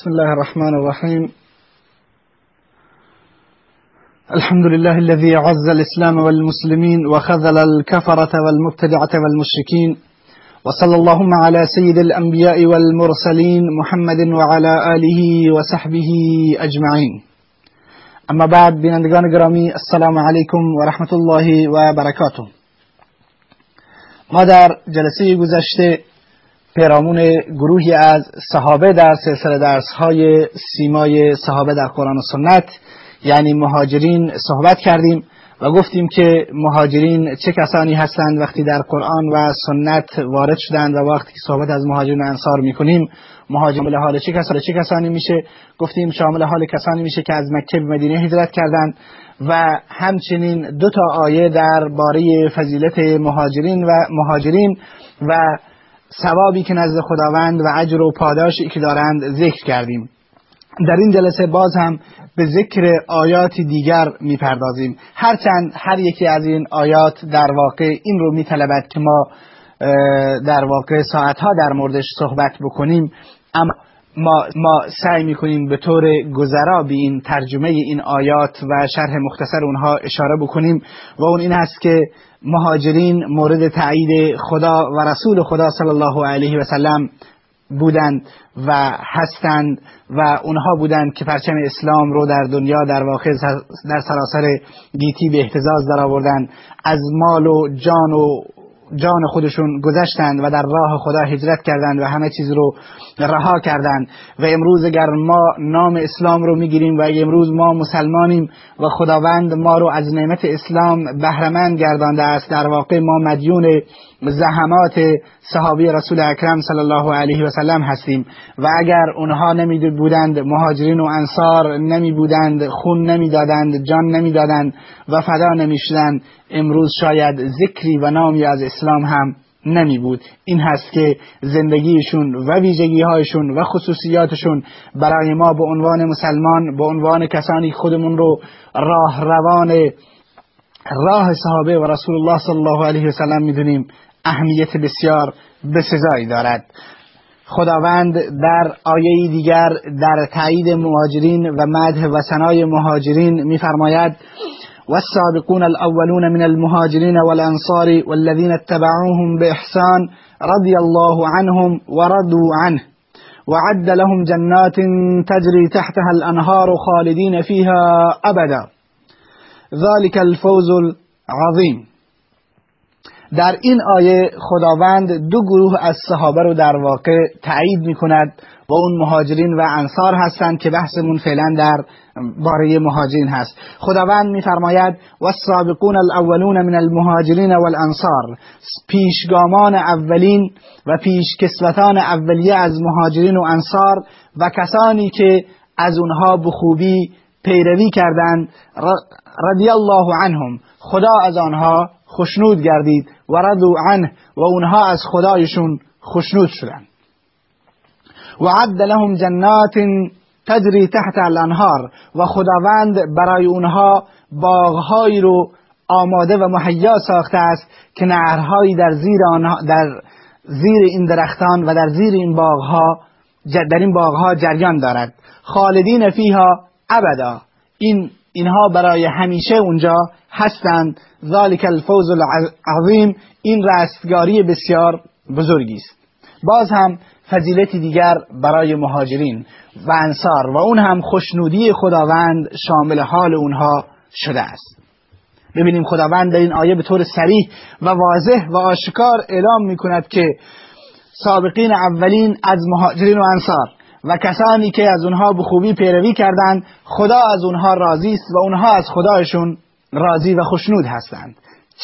بسم الله الرحمن الرحيم. الحمد لله الذي عز الإسلام والمسلمين وخذل الكفرة والمبتدعة والمشركين. وصلى اللهم على سيد الأنبياء والمرسلين محمد وعلى آله وصحبه أجمعين. أما بعد بینندگان گرامی السلام علیکم و رحمت الله و برکاته ما در جلسه گذشته پیرامون گروهی از صحابه در سلسله درس های سیمای صحابه در قرآن و سنت یعنی مهاجرین صحبت کردیم و گفتیم که مهاجرین چه کسانی هستند وقتی در قرآن و سنت وارد شدند و وقتی که صحبت از مهاجرین انصار می‌کنیم مهاجرین حال چه کسانی چه کسانی میشه؟ گفتیم شامل حال کسانی میشه که از مکه به مدینه هجرت کردند و همچنین دو تا آیه در باره فضیلت مهاجرین و مهاجرین و ثوابی که نزد خداوند و اجر و پاداشی که دارند ذکر کردیم. در این جلسه باز هم به ذکر آیات دیگر می‌پردازیم. هرچند هر یکی از این آیات در واقع این رو میطلبد که ما در واقع ساعتها در موردش صحبت بکنیم اما ما, ما سعی می‌کنیم به طور گذرا به این ترجمه این آیات و شرح مختصر اونها اشاره بکنیم و اون این هست که مهاجرین مورد تایید خدا و رسول خدا صلی الله علیه و سلم بودند و هستند و اونها بودند که پرچم اسلام رو در دنیا در واقع در سراسر گیتی به احتزاز در آوردند از مال و جان و جان خودشون گذشتند و در راه خدا هجرت کردند و همه چیز رو رها کردند. و امروز اگر ما نام اسلام رو می‌گیریم و امروز ما مسلمانیم و خداوند ما رو از نعمت اسلام بهرمند گردانده است در واقع ما مدیون زحمات صحابی رسول اکرم صلی الله علیه و سلم هستیم. و اگر اونها نمی بودند مهاجرین و انصار نمی بودند خون نمی دادند جان نمی دادند و فدا نمی شدند امروز شاید ذکری و نامی از اسلام هم نمی بود این هست که زندگیشون و ویژگی هایشون و خصوصیاتشون برای ما به عنوان مسلمان به عنوان کسانی خودمون رو راه روان راه صحابه و رسول الله صلی الله علیه و سلم می‌دونیم. اهمیت بسیار بسزایی دارد. خداوند در آیه دیگر در تایید مهاجرین و مدح و ثنای مهاجرین میفرماید والسابقون الأولون من المهاجرين والأنصار والذين اتبعوهم بإحسان رضي الله عنهم ورضوا عنه. وعد لهم جنات تجري تحتها الأنهار خالدين فيها أبدا ذلك الفوز العظیم. در این آیه خداوند دو گروه از صحابه رو در واقع تایید می کند و اون مهاجرین و انصار هستند که بحثمون فعلا در باره مهاجرین هست. خداوند میفرماید و السابقون الاولون من المهاجرین والانصار. پیشگامان اولین و پیشکسوتان اولیه از مهاجرین و انصار و کسانی که از اونها به خوبی پیروی کردند رضی الله عنهم. خدا از آنها خشنود گردید و رضو عنه و اونها از خدایشون خشنود شدند. و عد لهم جنات تجری تحت الانهار و خداوند برای اونها باغهایی رو آماده و مهیا ساخته است که نهرهایی در زیر آنها در زیر این درختان و در زیر این باغها در این باغها جریان دارد. خالدین فیها ابدا. این اینها برای همیشه اونجا هستند. ذالک الفوز العظیم. این رستگاری بسیار بزرگی است. باز هم فضیلتی دیگر برای مهاجرین و انصار و اون هم خوشنودی خداوند شامل حال اونها شده است. ببینیم خداوند در این آیه به طور سریح و واضح و آشکار اعلام می کند که سابقین اولین از مهاجرین و انصار و کسانی که از اونها به خوبی پیروی کردند خدا از اونها راضی است و اونها از خدایشون راضی و خوشنود هستند.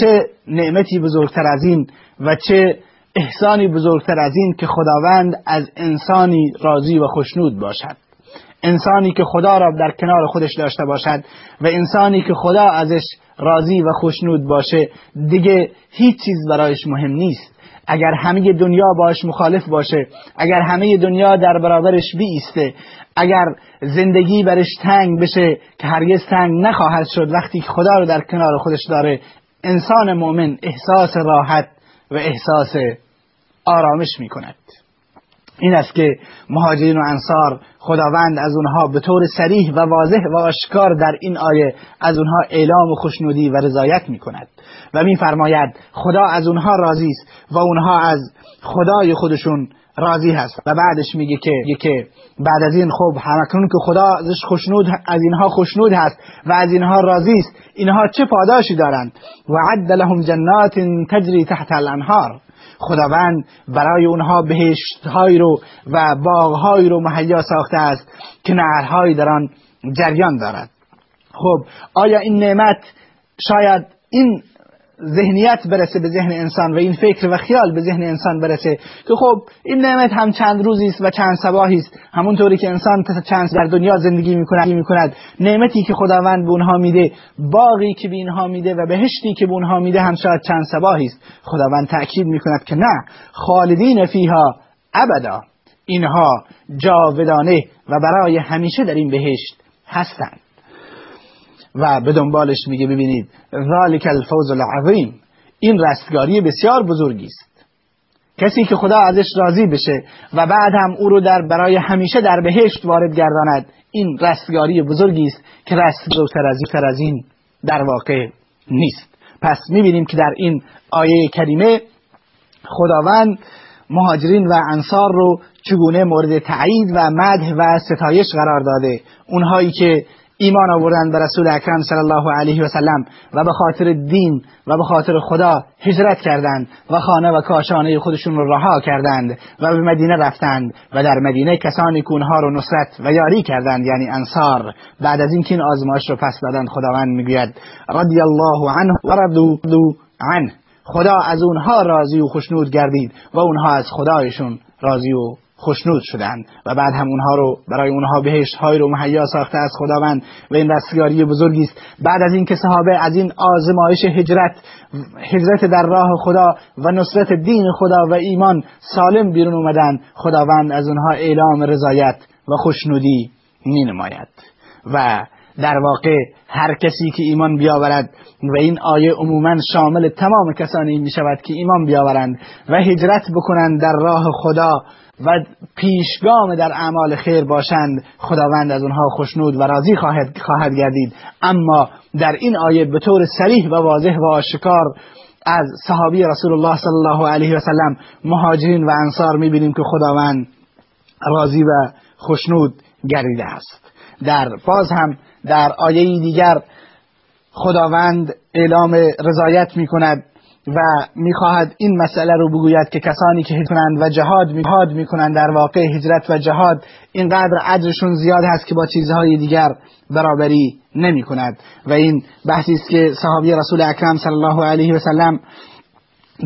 چه نعمتی بزرگتر از این و چه احسانی بزرگتر از این که خداوند از انسانی راضی و خوشنود باشد. انسانی که خدا را در کنار خودش داشته باشد و انسانی که خدا ازش راضی و خوشنود باشه دیگه هیچ چیز برایش مهم نیست. اگر همه دنیا باش مخالف باشه اگر همه دنیا در برابرش بیسته اگر زندگی برش تنگ بشه که هرگز تنگ نخواهد شد وقتی خدا رو در کنار خودش داره انسان مؤمن احساس راحت و احساس آرامش می کند این است که مهاجرین و انصار خداوند از اونها به طور سریح و واضح و آشکار در این آیه از اونها اعلام و خوشنودی و رضایت می کند و میفرماید خدا از اونها راضی است و اونها از خدای خودشون راضی هست. و بعدش میگه که که بعد از این خب همکنون که خدا ازش خوشنود از اینها خوشنود هست و از اینها راضی است اینها چه پاداشی دارند؟ و عد لهم جنات تجری تحت الانهار. خداوند برای اونها بهشتهایی رو و باغهایی رو مهیا ساخته است که نهرهایی در آن جریان دارد. خب آیا این نعمت شاید این ذهنیت برسه به ذهن انسان و این فکر و خیال به ذهن انسان برسه؟ که خب این نعمت هم چند روزی است و چند سباهی است. همونطوری که انسان چند در دنیا زندگی می‌کند می‌کند. نعمتی که خداوند به اونها میده باقی که به اینها میده و بهشتی که به اونها میده هم شاید چند سباهی است. خداوند تاکید می‌کند که نه خالدین فیها ابدا. اینها جاودانه و برای همیشه در این بهشت هستند. و به دنبالش میگه ببینید ذالک الفوز العظیم. این رستگاری بسیار بزرگی است. کسی که خدا ازش راضی بشه و بعد هم او رو در برای همیشه در بهشت وارد گرداند این رستگاری بزرگی است که رستگاری از این در واقع نیست. پس می‌بینیم که در این آیه کریمه خداوند مهاجرین و انصار رو چگونه مورد تایید و مدح و ستایش قرار داده. اونهایی که ایمان آوردن به رسول اکرم صلی الله علیه و سلم و به خاطر دین و به خاطر خدا هجرت کردند و خانه و کاشانه خودشون رو رها کردند و به مدینه رفتند و در مدینه کسانی که اونها رو نصرت و یاری کردند یعنی انصار. بعد از اینکه این آزمایش رو پس دادند خداوند می‌گوید رضی الله عنه و رضوا عنه. خدا از اونها راضی و خشنود گردید و اونها از خدایشون راضی و خوشنود شدند و بعد هم اونها رو برای اونها بهشت های رو مهیا ساخته از خداوند و این دستگاری بزرگی است. بعد از اینکه صحابه از این آزمایش هجرت هجرت در راه خدا و نصرت دین خدا و ایمان سالم بیرون اومدن خداوند از اونها اعلام رضایت و خوشنودی می نماید و در واقع هر کسی که ایمان بیاورد و این آیه عموما شامل تمام کسانی می شود که ایمان بیاورند و هجرت بکنند در راه خدا و پیشگام در اعمال خیر باشند. خداوند از اونها خوشنود و راضی خواهد, خواهد گردید. اما در این آیه به طور صریح و واضح و آشکار از صحابی رسول الله صلی الله علیه و سلم مهاجرین و انصار می‌بینیم که خداوند راضی و خوشنود گردیده است. در باز هم در آیه دیگر خداوند اعلام رضایت می کند و می‌خواهد این مسئله رو بگوید که کسانی که کنند و جهاد جهاد می‌کنند در واقع هجرت و جهاد اینقدر اجرشون زیاد هست که با چیزهای دیگر برابری نمی کند و این بحثی است که صحابی رسول اکرم صلی الله علیه و سلم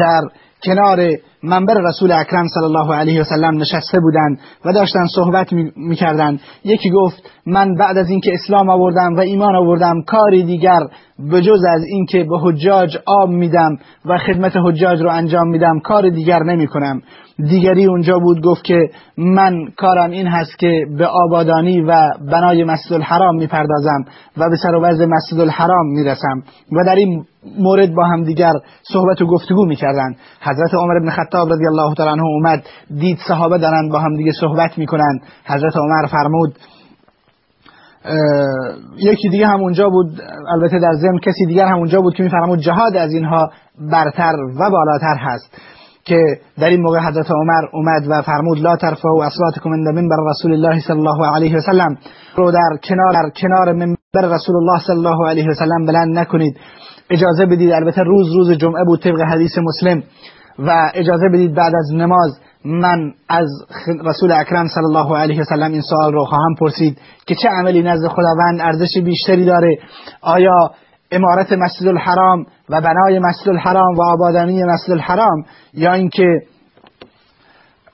در کنار منبر رسول اکرم صلی الله علیه و سلم نشسته بودند و داشتن صحبت می‌کردند. یکی گفت من بعد از اینکه اسلام آوردم و ایمان آوردم کاری دیگر به جز از اینکه به حجاج آب میدم و خدمت حجاج رو انجام میدم کار دیگر نمی کنم دیگری اونجا بود گفت که من کارم این هست که به آبادانی و بنای مسجد الحرام می‌پردازم و به سر و وضع مسجد الحرام می‌رسم. و در این مورد با هم دیگر صحبت و گفتگو می‌کردند. حضرت عمر بن خطاب رضی الله تعالی عنه اومد دید صحابه دارند با هم دیگه صحبت می‌کنند حضرت عمر فرمود یکی دیگه هم اونجا بود البته در ضمن کسی دیگر هم اونجا بود که میفرمود جهاد از اینها برتر و بالاتر هست که در این موقع حضرت عمر اومد و فرمود لا ترفعوا اصواتكم عند منبر رسول الله صلی الله علیه و سلم رو در کنار در کنار منبر رسول الله صلی الله علیه و سلم بلند نکنید. اجازه بدید البته روز روز جمعه بود طبق حدیث مسلم. و اجازه بدید بعد از نماز من از رسول اکرم صلی الله علیه و سلم این سوال رو خواهم پرسید که چه عملی نزد خداوند ارزش بیشتری داره؟ آیا امارت مسجد الحرام و بنای مسجد الحرام و آبادانی مسجد الحرام یا اینکه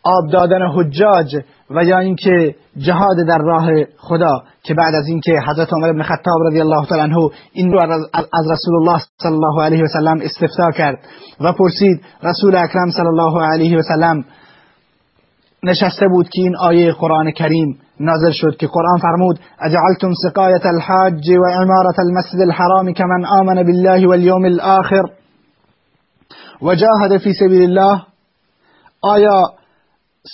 آب دادن حجاج و یا اینکه جهاد در راه خدا که بعد از اینکه حضرت عمر بن خطاب رضی الله تعالی عنه این رو از رسول الله صلی الله علیه و سلم استفتا کرد و پرسید رسول اکرم صلی الله علیه و سلم نشسته بود که این آیه قرآن کریم نازل شد که قرآن فرمود اجعلتم سقایت الحاج و عمارت المسجد الحرام كمن آمن بالله واليوم الآخر و جاهد فی سبیل الله. آیا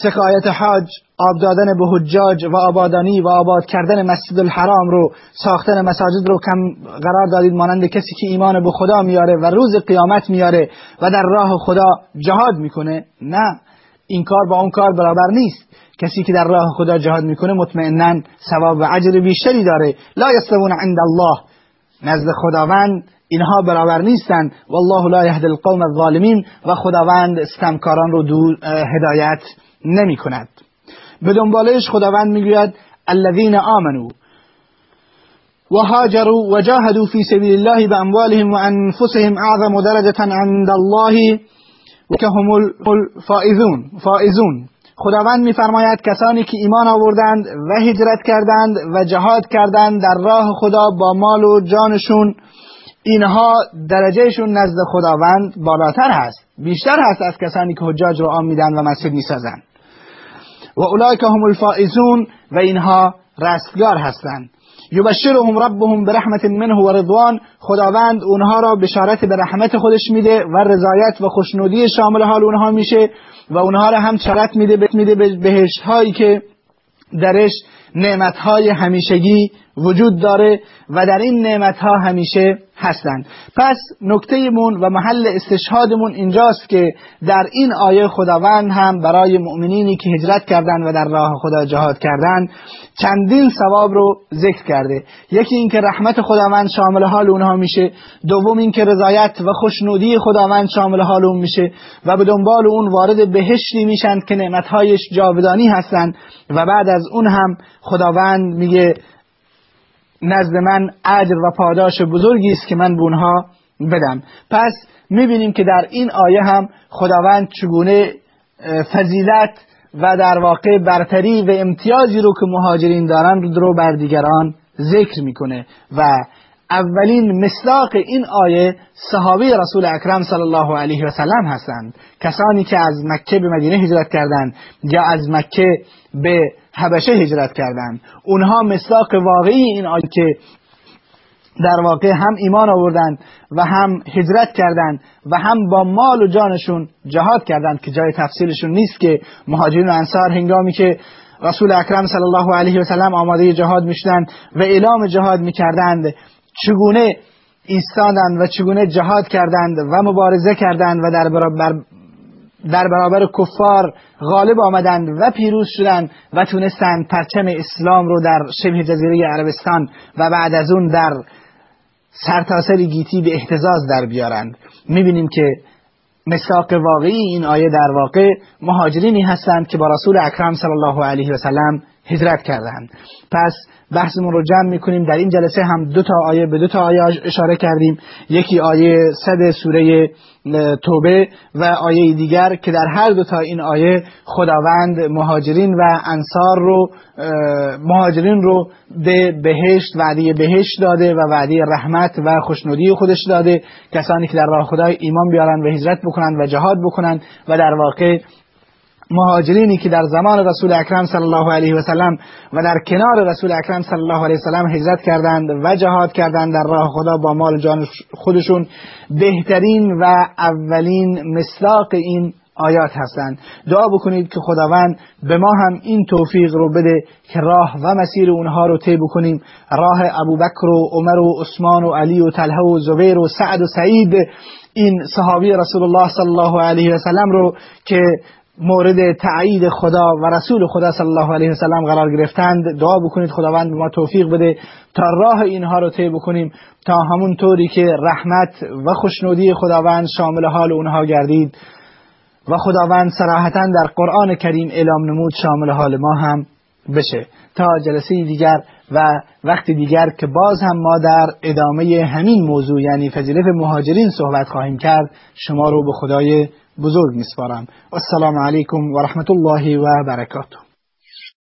سقایت حاج آب به حجاج و آبادانی و آباد کردن مسجد الحرام رو ساختن مساجد رو کم قرار دادید مانند کسی که ایمان به خدا میاره و روز قیامت میاره و در راه خدا جهاد می‌کنه؟ نه. این کار با اون کار برابر نیست. کسی که در راه خدا جهاد می‌کنه مطمئنا ثواب و اجر بیشتری داره. لا یستوون عند الله. نزد خداوند اینها برابر نیستند. والله لا یهدی القوم الظالمین و خداوند استمکاران رو دور هدایت نمی کند به دنبالش خداوند می‌گوید الذین آمنوا و هاجروا و جاهدوا فی سبیل الله باموالهم و انفسهم اعظم درجه عند الله. که هم الفائزون فائزون خداوند میفرماید کسانی که ایمان آوردند و هجرت کردند و جهاد کردند در راه خدا با مال و جانشون اینها درجهشون نزد خداوند بالاتر هست بیشتر هست از کسانی که حجاج رو آن میدن و مسجد می‌سازند و اولئک هم الفائزون و اینها رستگار هستند. یبشرهم ربهم برحمت منه و رضوان. خداوند اونها را بشارت به رحمت خودش میده و رضایت و خوشنودی شامل حال اونها میشه و اونها را هم چرت میده میده به بهشت هایی که درش نعمت های همیشگی وجود داره و در این نعمت ها همیشه هستند. پس نکته مون و محل استشهادمون اینجاست که در این آیه خداوند هم برای مؤمنینی که هجرت کردند و در راه خدا جهاد کردند چندین ثواب رو ذکر کرده. یکی اینکه رحمت خداوند شامل حال اونها میشه دوم اینکه رضایت و خوشنودی خداوند شامل حال اون میشه و به دنبال اون وارد بهشتی میشند که نعمتهایش جاودانی هستند و بعد از اون هم خداوند میگه نزد من اجر و پاداش بزرگی است که من به اونها بدم. پس می‌بینیم که در این آیه هم خداوند چگونه فضیلت و در واقع برتری و امتیازی رو که مهاجرین دارن رو بر دیگران ذکر می‌کنه. و اولین مصداق این آیه صحابه رسول اکرم صلی الله علیه و سلم هستند. کسانی که از مکه به مدینه هجرت کردند یا از مکه به حبشه هجرت کردند. اونها مصداق واقعی این آیه که در واقع هم ایمان آوردند و هم هجرت کردند و هم با مال و جانشون جهاد کردند که جای تفصیلشون نیست که مهاجرین و انصار هنگامی که رسول اکرم صلی الله علیه و سلم آماده جهاد می‌شدند و اعلام جهاد می‌کردند چگونه ایستادند و چگونه جهاد کردند و مبارزه کردند و در در برابر کفار غالب آمدند و پیروز شدند و تونستند پرچم اسلام رو در شبه جزیره عربستان و بعد از اون در سرتاسر گیتی به احتزاز در بیارند. می‌بینیم که مساق واقعی این آیه در واقع مهاجرینی هستند که با رسول اکرم صلی الله علیه و سلم هجرت کردند. پس بحثمون رو جمع می‌کنیم. در این جلسه هم دو تا آیه به دو تا آیه اشاره کردیم. یکی آیه صد سوره توبه و آیه دیگر که در هر دو تا این آیه خداوند مهاجرین و انصار رو مهاجرین رو به بهشت وعده بهشت داده و وعده رحمت و خوشنودی خودش داده. کسانی که در راه خدای ایمان بیارن و هجرت بکنن و جهاد بکنن و در واقع مهاجرینی که در زمان رسول اکرم صلی الله علیه و سلم و در کنار رسول اکرم صلی الله علیه و سلم هجرت کردند و جهاد کردند در راه خدا با مال جان خودشون بهترین و اولین مصداق این آیات هستند. دعا بکنید که خداوند به ما هم این توفیق رو بده که راه و مسیر اونها رو طی بکنیم. راه ابوبکر و عمر و عثمان و علی و طلحه و زبیر و سعد و سعید این صحابی رسول الله صلی الله علیه و سلم رو که مورد تایید خدا و رسول خدا صلی الله علیه و سلم قرار گرفتند. دعا بکنید خداوند به ما توفیق بده تا راه اینها رو طی بکنیم تا همون طوری که رحمت و خوشنودی خداوند شامل حال اونها گردید و خداوند صراحتا در قرآن کریم اعلام نمود شامل حال ما هم بشه. تا جلسه دیگر و وقت دیگر که باز هم ما در ادامه همین موضوع یعنی فضیلت مهاجرین صحبت خواهیم کرد شما رو به خدای بزرگ میسپارم السلام علیکم و رحمت الله و برکاته.